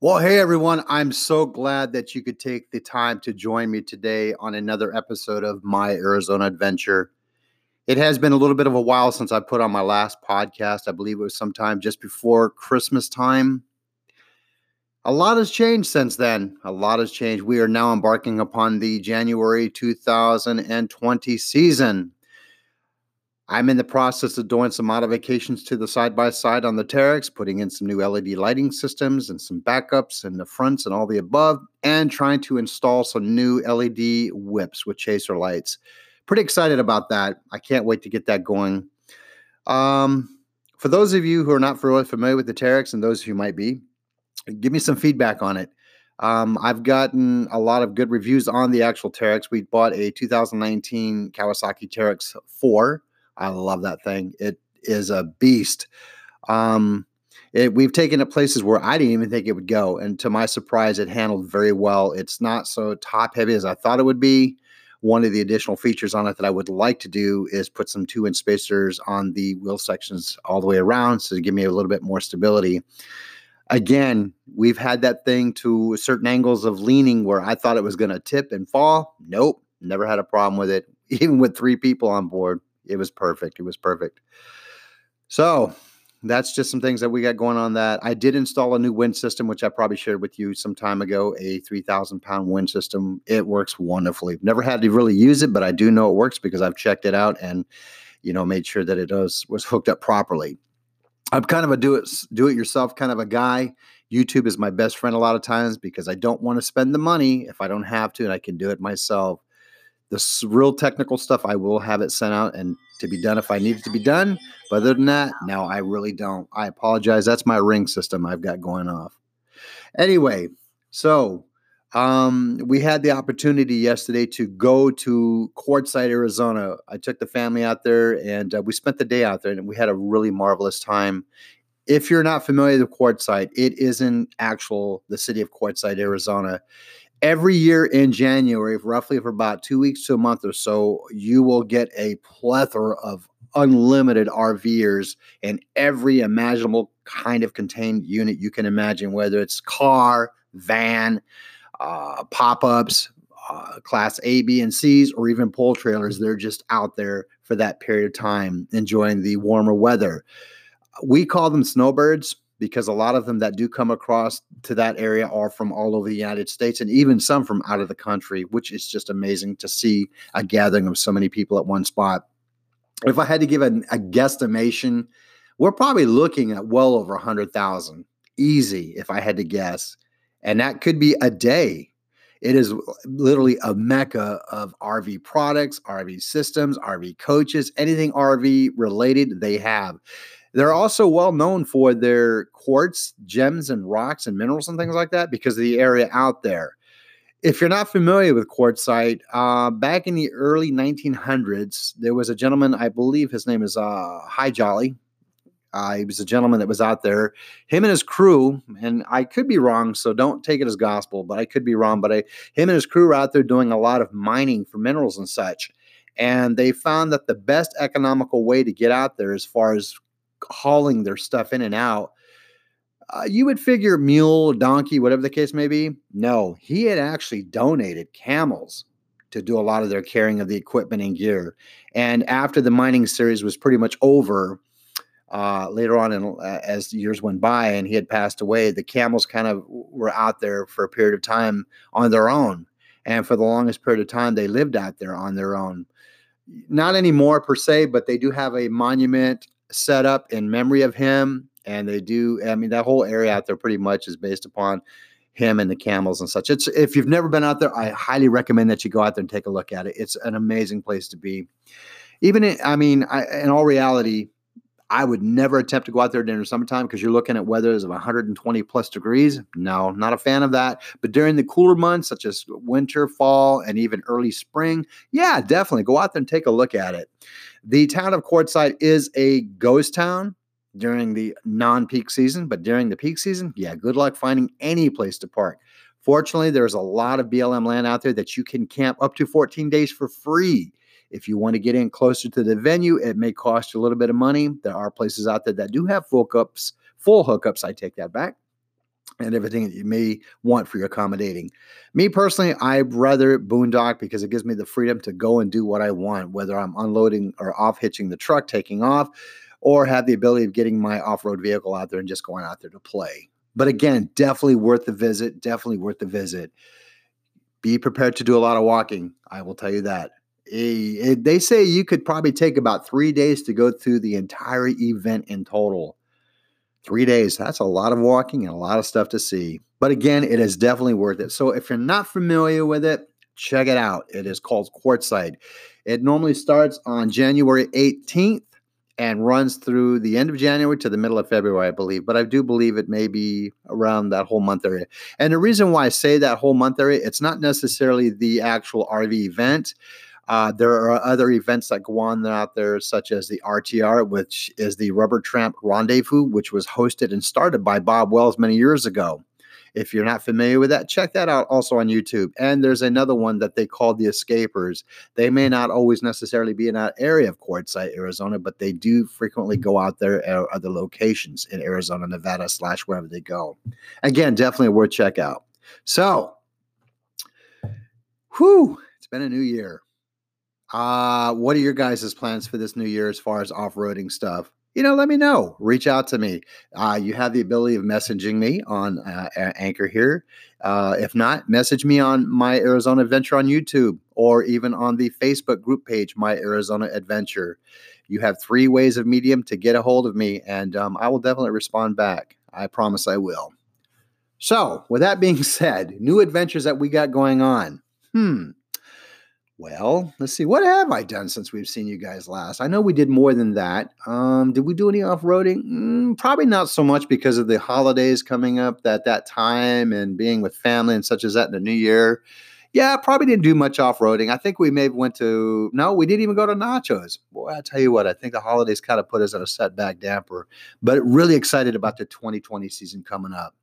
Well, hey everyone, I'm so glad that you could take the time to join me today on another episode of My Arizona Adventure. It has been a little bit of a while since I put on my last podcast. I believe it was sometime just before Christmas time. A lot has changed since then. A lot has changed. We are now embarking upon the January 2020 season. I'm in the process of doing some modifications to the side by side on the Teryx, putting in some new LED lighting systems and some backups in the fronts and all the above, and trying to install some new LED whips with chaser lights. Pretty excited about that. I can't wait to get that going. Um, for those of you who are not really familiar with the Teryx, and those who might be, give me some feedback on it. Um, I've gotten a lot of good reviews on the actual Teryx. We bought a 2019 Kawasaki Teryx 4 I love that thing. It is a beast. Um, it, we've taken it places where I didn't even think it would go, and to my surprise, it handled very well. It's not so top heavy as I thought it would be. One of the additional features on it that I would like to do is put some two inch spacers on the wheel sections all the way around, so to give me a little bit more stability. Again, we've had that thing to certain angles of leaning where I thought it was going to tip and fall. Nope, never had a problem with it, even with three people on board it was perfect. It was perfect. So that's just some things that we got going on that I did install a new winch system, which I probably shared with you some time ago, a 3000 pound winch system. It works wonderfully. Never had to really use it, but I do know it works because I've checked it out and, you know, made sure that it was, was hooked up properly. I'm kind of a do it, do it yourself kind of a guy. YouTube is my best friend a lot of times because I don't want to spend the money if I don't have to and I can do it myself. The real technical stuff, I will have it sent out and to be done if I need it to be done. But other than that, no, I really don't. I apologize. That's my ring system I've got going off. Anyway, so um, we had the opportunity yesterday to go to Quartzsite, Arizona. I took the family out there and uh, we spent the day out there and we had a really marvelous time. If you're not familiar with Quartzsite, it is in actual the city of Quartzsite, Arizona every year in January, roughly for about two weeks to a month or so, you will get a plethora of unlimited RVers in every imaginable kind of contained unit you can imagine, whether it's car, van, uh, pop ups, uh, class A, B, and C's, or even pole trailers. They're just out there for that period of time, enjoying the warmer weather. We call them snowbirds because a lot of them that do come across to that area are from all over the United States and even some from out of the country, which is just amazing to see a gathering of so many people at one spot. If I had to give a, a guesstimation, we're probably looking at well over 100,000 easy if I had to guess. And that could be a day. It is literally a mecca of RV products, RV systems, RV coaches, anything RV related, they have. They're also well known for their quartz, gems, and rocks and minerals and things like that because of the area out there. If you're not familiar with Quartzsite, uh, back in the early 1900s, there was a gentleman, I believe his name is uh, Hi Jolly. Uh, he was a gentleman that was out there. Him and his crew, and I could be wrong, so don't take it as gospel, but I could be wrong. But I, him and his crew were out there doing a lot of mining for minerals and such. And they found that the best economical way to get out there, as far as hauling their stuff in and out. Uh, you would figure mule, donkey, whatever the case may be. No, he had actually donated camels to do a lot of their carrying of the equipment and gear. And after the mining series was pretty much over, uh, later on, in, uh, as years went by and he had passed away, the camels kind of were out there for a period of time on their own. And for the longest period of time, they lived out there on their own. Not anymore per se, but they do have a monument set up in memory of him. And they do, I mean, that whole area out there pretty much is based upon him and the camels and such. It's if you've never been out there, I highly recommend that you go out there and take a look at it. It's an amazing place to be. Even in, I mean, I, in all reality, I would never attempt to go out there during the summertime because you're looking at weathers of 120 plus degrees. No, not a fan of that. But during the cooler months, such as winter, fall, and even early spring, yeah, definitely go out there and take a look at it. The town of Quartzsite is a ghost town during the non peak season, but during the peak season, yeah, good luck finding any place to park. Fortunately, there's a lot of BLM land out there that you can camp up to 14 days for free. If you want to get in closer to the venue, it may cost you a little bit of money. There are places out there that do have full hookups, full hookups. I take that back. And everything that you may want for your accommodating. Me personally, I'd rather boondock because it gives me the freedom to go and do what I want, whether I'm unloading or off hitching the truck, taking off, or have the ability of getting my off road vehicle out there and just going out there to play. But again, definitely worth the visit. Definitely worth the visit. Be prepared to do a lot of walking. I will tell you that. Eh, eh, they say you could probably take about three days to go through the entire event in total. Three days, that's a lot of walking and a lot of stuff to see. But again, it is definitely worth it. So if you're not familiar with it, check it out. It is called Quartzsite. It normally starts on January 18th and runs through the end of January to the middle of February, I believe. But I do believe it may be around that whole month area. And the reason why I say that whole month area, it's not necessarily the actual RV event. Uh, there are other events that go on out there, such as the RTR, which is the Rubber Tramp Rendezvous, which was hosted and started by Bob Wells many years ago. If you're not familiar with that, check that out also on YouTube. And there's another one that they call the Escapees. They may not always necessarily be in that area of Quartzsite, Arizona, but they do frequently go out there at other locations in Arizona, Nevada, slash wherever they go. Again, definitely worth check out. So, whew, it's been a new year. Uh, what are your guys' plans for this new year as far as off-roading stuff? You know, let me know. Reach out to me. Uh, you have the ability of messaging me on uh, Anchor here. Uh, if not, message me on my Arizona Adventure on YouTube or even on the Facebook group page, My Arizona Adventure. You have three ways of medium to get a hold of me, and um, I will definitely respond back. I promise I will. So, with that being said, new adventures that we got going on. Hmm. Well, let's see. What have I done since we've seen you guys last? I know we did more than that. Um, did we do any off-roading? Mm, probably not so much because of the holidays coming up at that time and being with family and such as that in the new year. Yeah, probably didn't do much off-roading. I think we maybe went to no, we didn't even go to Nachos. Boy, I tell you what, I think the holidays kind of put us at a setback damper. But really excited about the 2020 season coming up.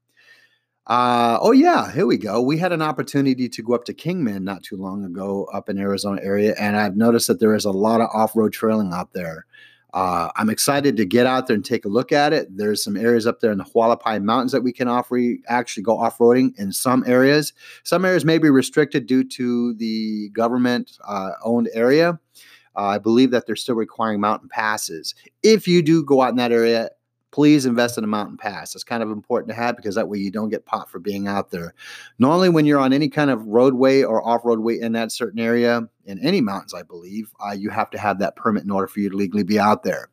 Uh, oh yeah, here we go. We had an opportunity to go up to Kingman not too long ago up in Arizona area, and I've noticed that there is a lot of off-road trailing out there. Uh, I'm excited to get out there and take a look at it. There's some areas up there in the Hualapai Mountains that we can offer actually go off-roading in some areas. Some areas may be restricted due to the government uh, owned area. Uh, I believe that they're still requiring mountain passes. If you do go out in that area, please invest in a mountain pass. It's kind of important to have because that way you don't get popped for being out there. Normally, when you're on any kind of roadway or off roadway in that certain area, in any mountains, I believe, uh, you have to have that permit in order for you to legally be out there.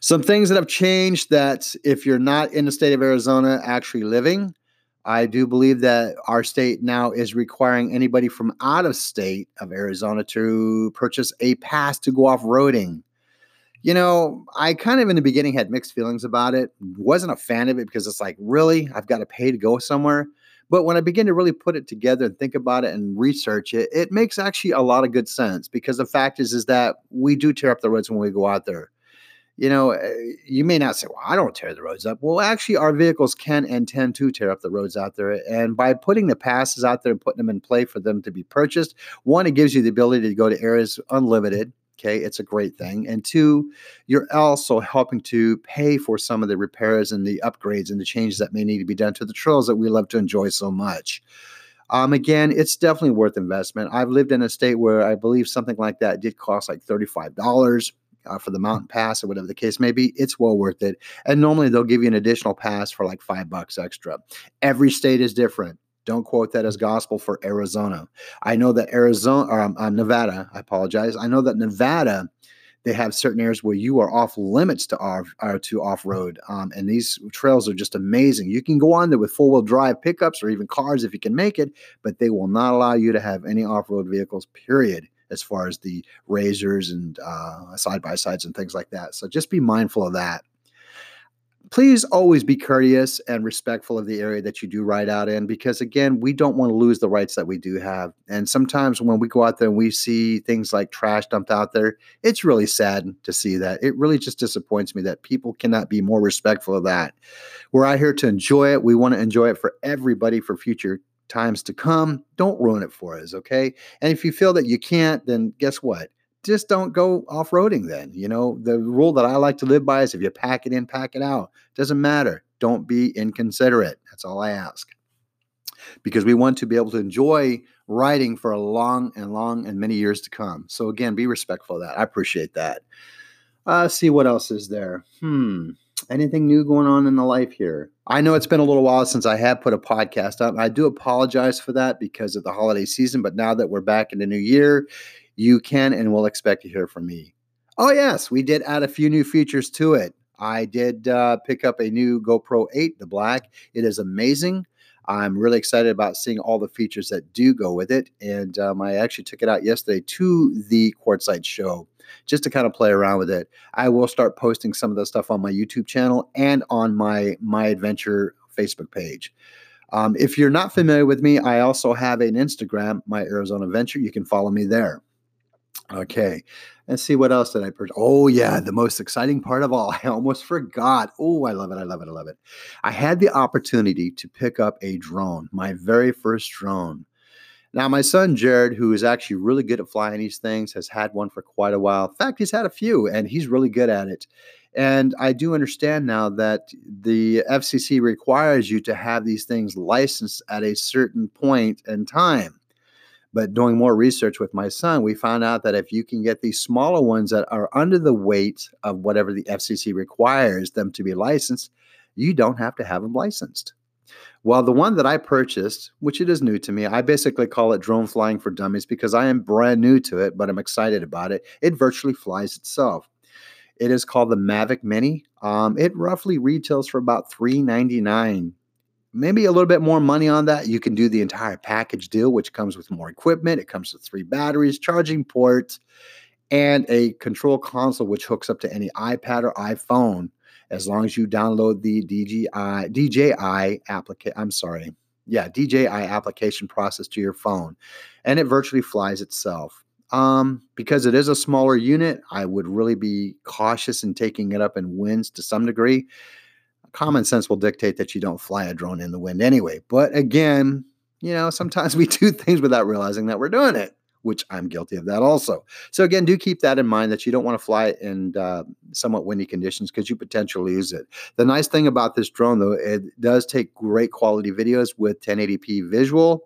Some things that have changed that if you're not in the state of Arizona actually living, I do believe that our state now is requiring anybody from out of state of Arizona to purchase a pass to go off roading you know, I kind of in the beginning had mixed feelings about it. Wasn't a fan of it because it's like, really, I've got to pay to go somewhere. But when I begin to really put it together and think about it and research it, it makes actually a lot of good sense because the fact is, is that we do tear up the roads when we go out there. You know, eh, you may not say, well, I don't tear the roads up. Well, actually, our vehicles can and tend to tear up the roads out there. And by putting the passes out there and putting them in play for them to be purchased, one, it gives you the ability to go to areas unlimited Okay, it's a great thing. And two, you're also helping to pay for some of the repairs and the upgrades and the changes that may need to be done to the trails that we love to enjoy so much. Um, again, it's definitely worth investment. I've lived in a state where I believe something like that did cost like $35 uh, for the mountain pass or whatever the case may be. It's well worth it. And normally they'll give you an additional pass for like five bucks extra. Every state is different. Don't quote that as gospel for Arizona. I know that Arizona or um, uh, Nevada, I apologize. I know that Nevada, they have certain areas where you are off limits to off or to off road, um, and these trails are just amazing. You can go on there with four wheel drive pickups or even cars if you can make it, but they will not allow you to have any off road vehicles. Period. as far as the razors and uh, side by sides and things like that. So just be mindful of that please always be courteous and respectful of the area that you do ride out in because again we don't want to lose the rights that we do have. And sometimes when we go out there and we see things like trash dumped out there it's really sad to see that. It really just disappoints me that people cannot be more respectful of that. We're out here to enjoy it. We want to enjoy it for everybody for future times to come. Don't ruin it for us okay? And if you feel that you can't then guess what just don't go off roading then. You know, the rule that I like to live by is if you pack it in, pack it out. Doesn't matter. Don't be inconsiderate. That's all I ask. Because we want to be able to enjoy riding for a long and long and many years to come. So again, be respectful of that. I appreciate that. Uh, see what else is there. Hmm. Anything new going on in the life here? I know it's been a little while since I have put a podcast up. I do apologize for that because of the holiday season, but now that we're back in the new year, you can and will expect to hear from me. Oh, yes, we did add a few new features to it. I did uh, pick up a new GoPro 8, the black. It is amazing. I'm really excited about seeing all the features that do go with it. And um, I actually took it out yesterday to the Quartzsite show just to kind of play around with it. I will start posting some of the stuff on my YouTube channel and on my My Adventure Facebook page. Um, if you're not familiar with me, I also have an Instagram, My Arizona Adventure. You can follow me there. Okay. Let's see what else did I purchase. Oh, yeah, the most exciting part of all. I almost forgot. Oh, I love it. I love it. I love it. I had the opportunity to pick up a drone, my very first drone. Now, my son Jared, who is actually really good at flying these things, has had one for quite a while. In fact, he's had a few and he's really good at it. And I do understand now that the FCC requires you to have these things licensed at a certain point in time. But doing more research with my son, we found out that if you can get these smaller ones that are under the weight of whatever the FCC requires them to be licensed, you don't have to have them licensed. Well, the one that I purchased, which it is new to me, I basically call it drone flying for dummies because I am brand new to it, but I'm excited about it. It virtually flies itself. It is called the Mavic Mini. Um, it roughly retails for about $399 maybe a little bit more money on that. You can do the entire package deal, which comes with more equipment. It comes with three batteries, charging ports, and a control console, which hooks up to any iPad or iPhone as long as you download the DJI DJI application. I'm sorry. Yeah, DJI application process to your phone, and it virtually flies itself. Um, because it is a smaller unit, I would really be cautious in taking it up in winds to some degree common sense will dictate that you don't fly a drone in the wind anyway. But again, you know, sometimes we do things without realizing that we're doing it, which I'm guilty of that also. So again, do keep that in mind that you don't want to fly in uh, somewhat windy conditions because you potentially lose it. The nice thing about this drone, though, it does take great quality videos with 1080p visual.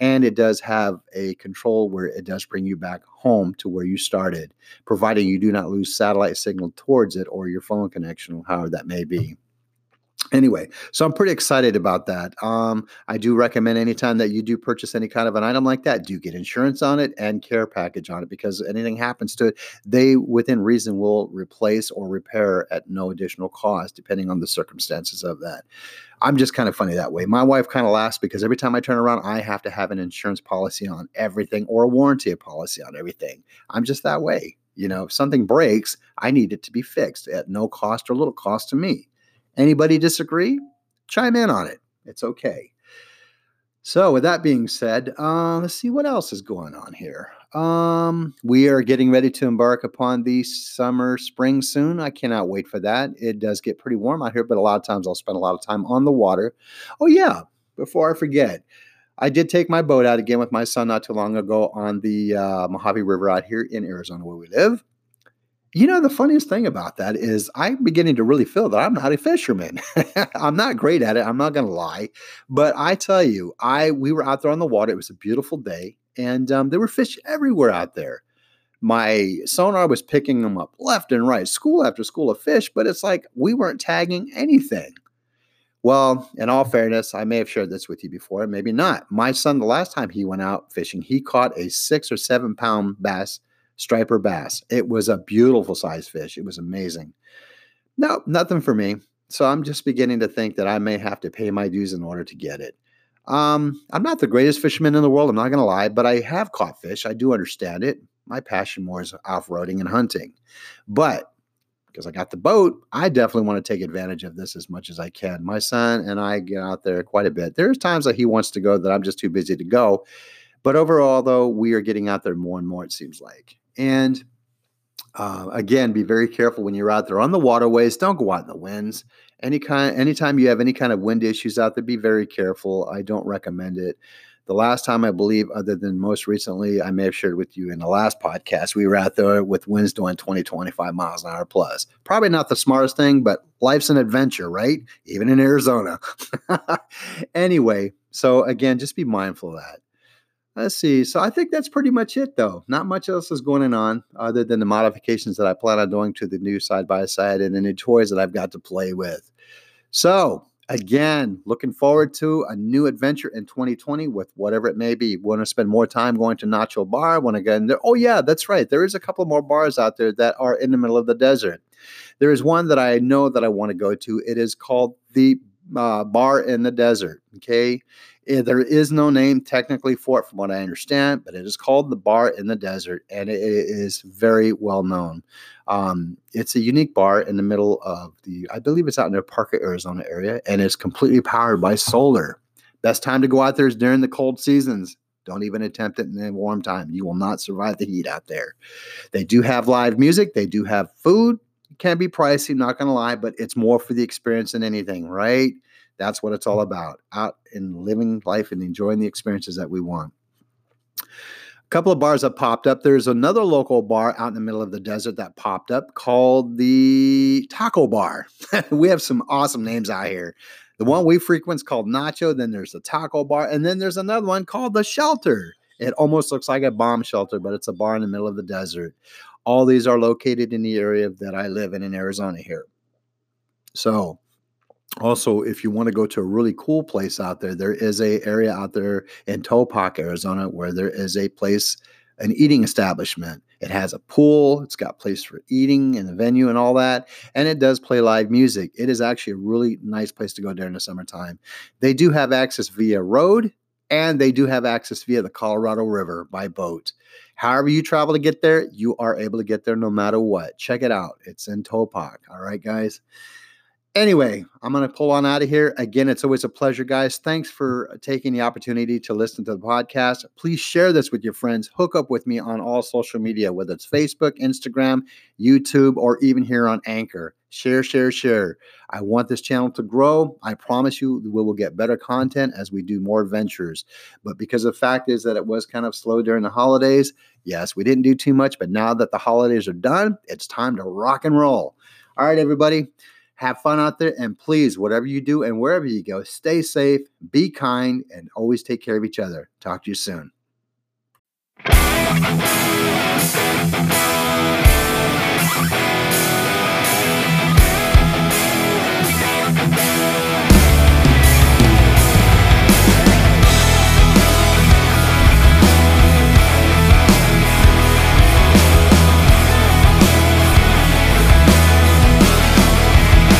And it does have a control where it does bring you back home to where you started, providing you do not lose satellite signal towards it or your phone connection, however that may be anyway so i'm pretty excited about that. Um, i do recommend anytime that you do purchase any kind of an item like that do get insurance on it and care package on it because anything happens to it they within reason will replace or repair at no additional cost depending on the circumstances of that. I'm just kind of funny that way. My wife kind of laughs because every time i turn around i have to have an insurance policy on everything or a warranty policy on everything. I'm just that way. You know if something breaks i need it to be fixed at no cost or little cost to me Anybody disagree? Chime in on it. It's okay. So, with that being said, uh, let's see what else is going on here. Um, we are getting ready to embark upon the summer, spring soon. I cannot wait for that. It does get pretty warm out here, but a lot of times I'll spend a lot of time on the water. Oh, yeah, before I forget, I did take my boat out again with my son not too long ago on the uh, Mojave River out here in Arizona where we live. You know, the funniest thing about that is I'm beginning to really feel that I'm not a fisherman. I'm not great at it. I'm not going to lie, but I tell you, I we were out there on the water. It was a beautiful day, and um, there were fish everywhere out there. My sonar was picking them up left and right, school after school of fish, but it's like we weren't tagging anything. Well, in all fairness, I may have shared this with you before, maybe not. My son, the last time he went out fishing, he caught a six or seven pound bass striper bass. It was a beautiful size fish. It was amazing. No, nothing for me. So I'm just beginning to think that I may have to pay my dues in order to get it. Um, I'm not the greatest fisherman in the world, I'm not going to lie, but I have caught fish. I do understand it. My passion more is off roading and hunting. But because I got the boat, I definitely want to take advantage of this as much as I can. My son and I get out there quite a bit. There's times that he wants to go that I'm just too busy to go. But overall, though, we are getting out there more and more, it seems like. And uh, again, be very careful when you're out there on the waterways. Don't go out in the winds. Any kind, anytime you have any kind of wind issues out there, be very careful. I don't recommend it. The last time I believe, other than most recently, I may have shared with you in the last podcast, we were out there with winds doing 20, 25 miles an hour plus. Probably not the smartest thing, but life's an adventure, right? Even in Arizona. anyway, so again, just be mindful of that. Let's see. So I think that's pretty much it, though. Not much else is going on other than the modifications that I plan on doing to the new side by side and the new toys that I've got to play with. So again, looking forward to a new adventure in 2020 with whatever it may be. Want to spend more time going to Nacho Bar? Want to get in there? Oh yeah, that's right. There is a couple more bars out there that are in the middle of the desert. There is one that I know that I want to go to. It is called the uh, Bar in the Desert. Okay, Eh, there is no name technically for it, from what I understand, but it is called the Bar in the Desert, and it is very well known. Um, it's a unique bar in the middle of the, I believe it's out in the Parker, Arizona area, and it's completely powered by solar. Best time to go out there is during the cold seasons. Don't even attempt it in the warm time. You will not survive the heat out there. They do have live music, they do have food. Can be pricey, not going to lie, but it's more for the experience than anything, right? That's what it's all mm. about out and living life and enjoying the experiences that we want. A couple of bars have popped up. There's another local bar out in the middle of the desert that popped up called the Taco Bar. we have some awesome names out here. The one we frequent is called Nacho. Then there's the Taco Bar. And then there's another one called the Shelter. It almost looks like a bomb shelter, but it's a bar in the middle of the desert. All these are located in the area that I live in in Arizona here. So also if you want to go to a really cool place out there there is a area out there in Topock arizona where there is a place an eating establishment. It has a pool it's got place for eating and a venue and all that and it does play live music. It is actually a really nice place to go during the summertime. They do have access via road and they do have access via the colorado river by boat however you travel to get there you are able to get there no matter what check it out it's in Topock all right guys Anyway, I'm going to pull on out of here. Again, it's always a pleasure, guys. Thanks for taking the opportunity to listen to the podcast. Please share this with your friends. Hook up with me on all social media, whether it's Facebook, Instagram, YouTube, or even here on Anchor. Share, share, share. I want this channel to grow. I promise you we will get better content as we do more adventures. But because the fact is that it was kind of slow during the holidays, yes, we didn't do too much. But now that the holidays are done, it's time to rock and roll. All right, everybody. Have fun out there. And please, whatever you do and wherever you go, stay safe, be kind, and always take care of each other. Talk to you soon.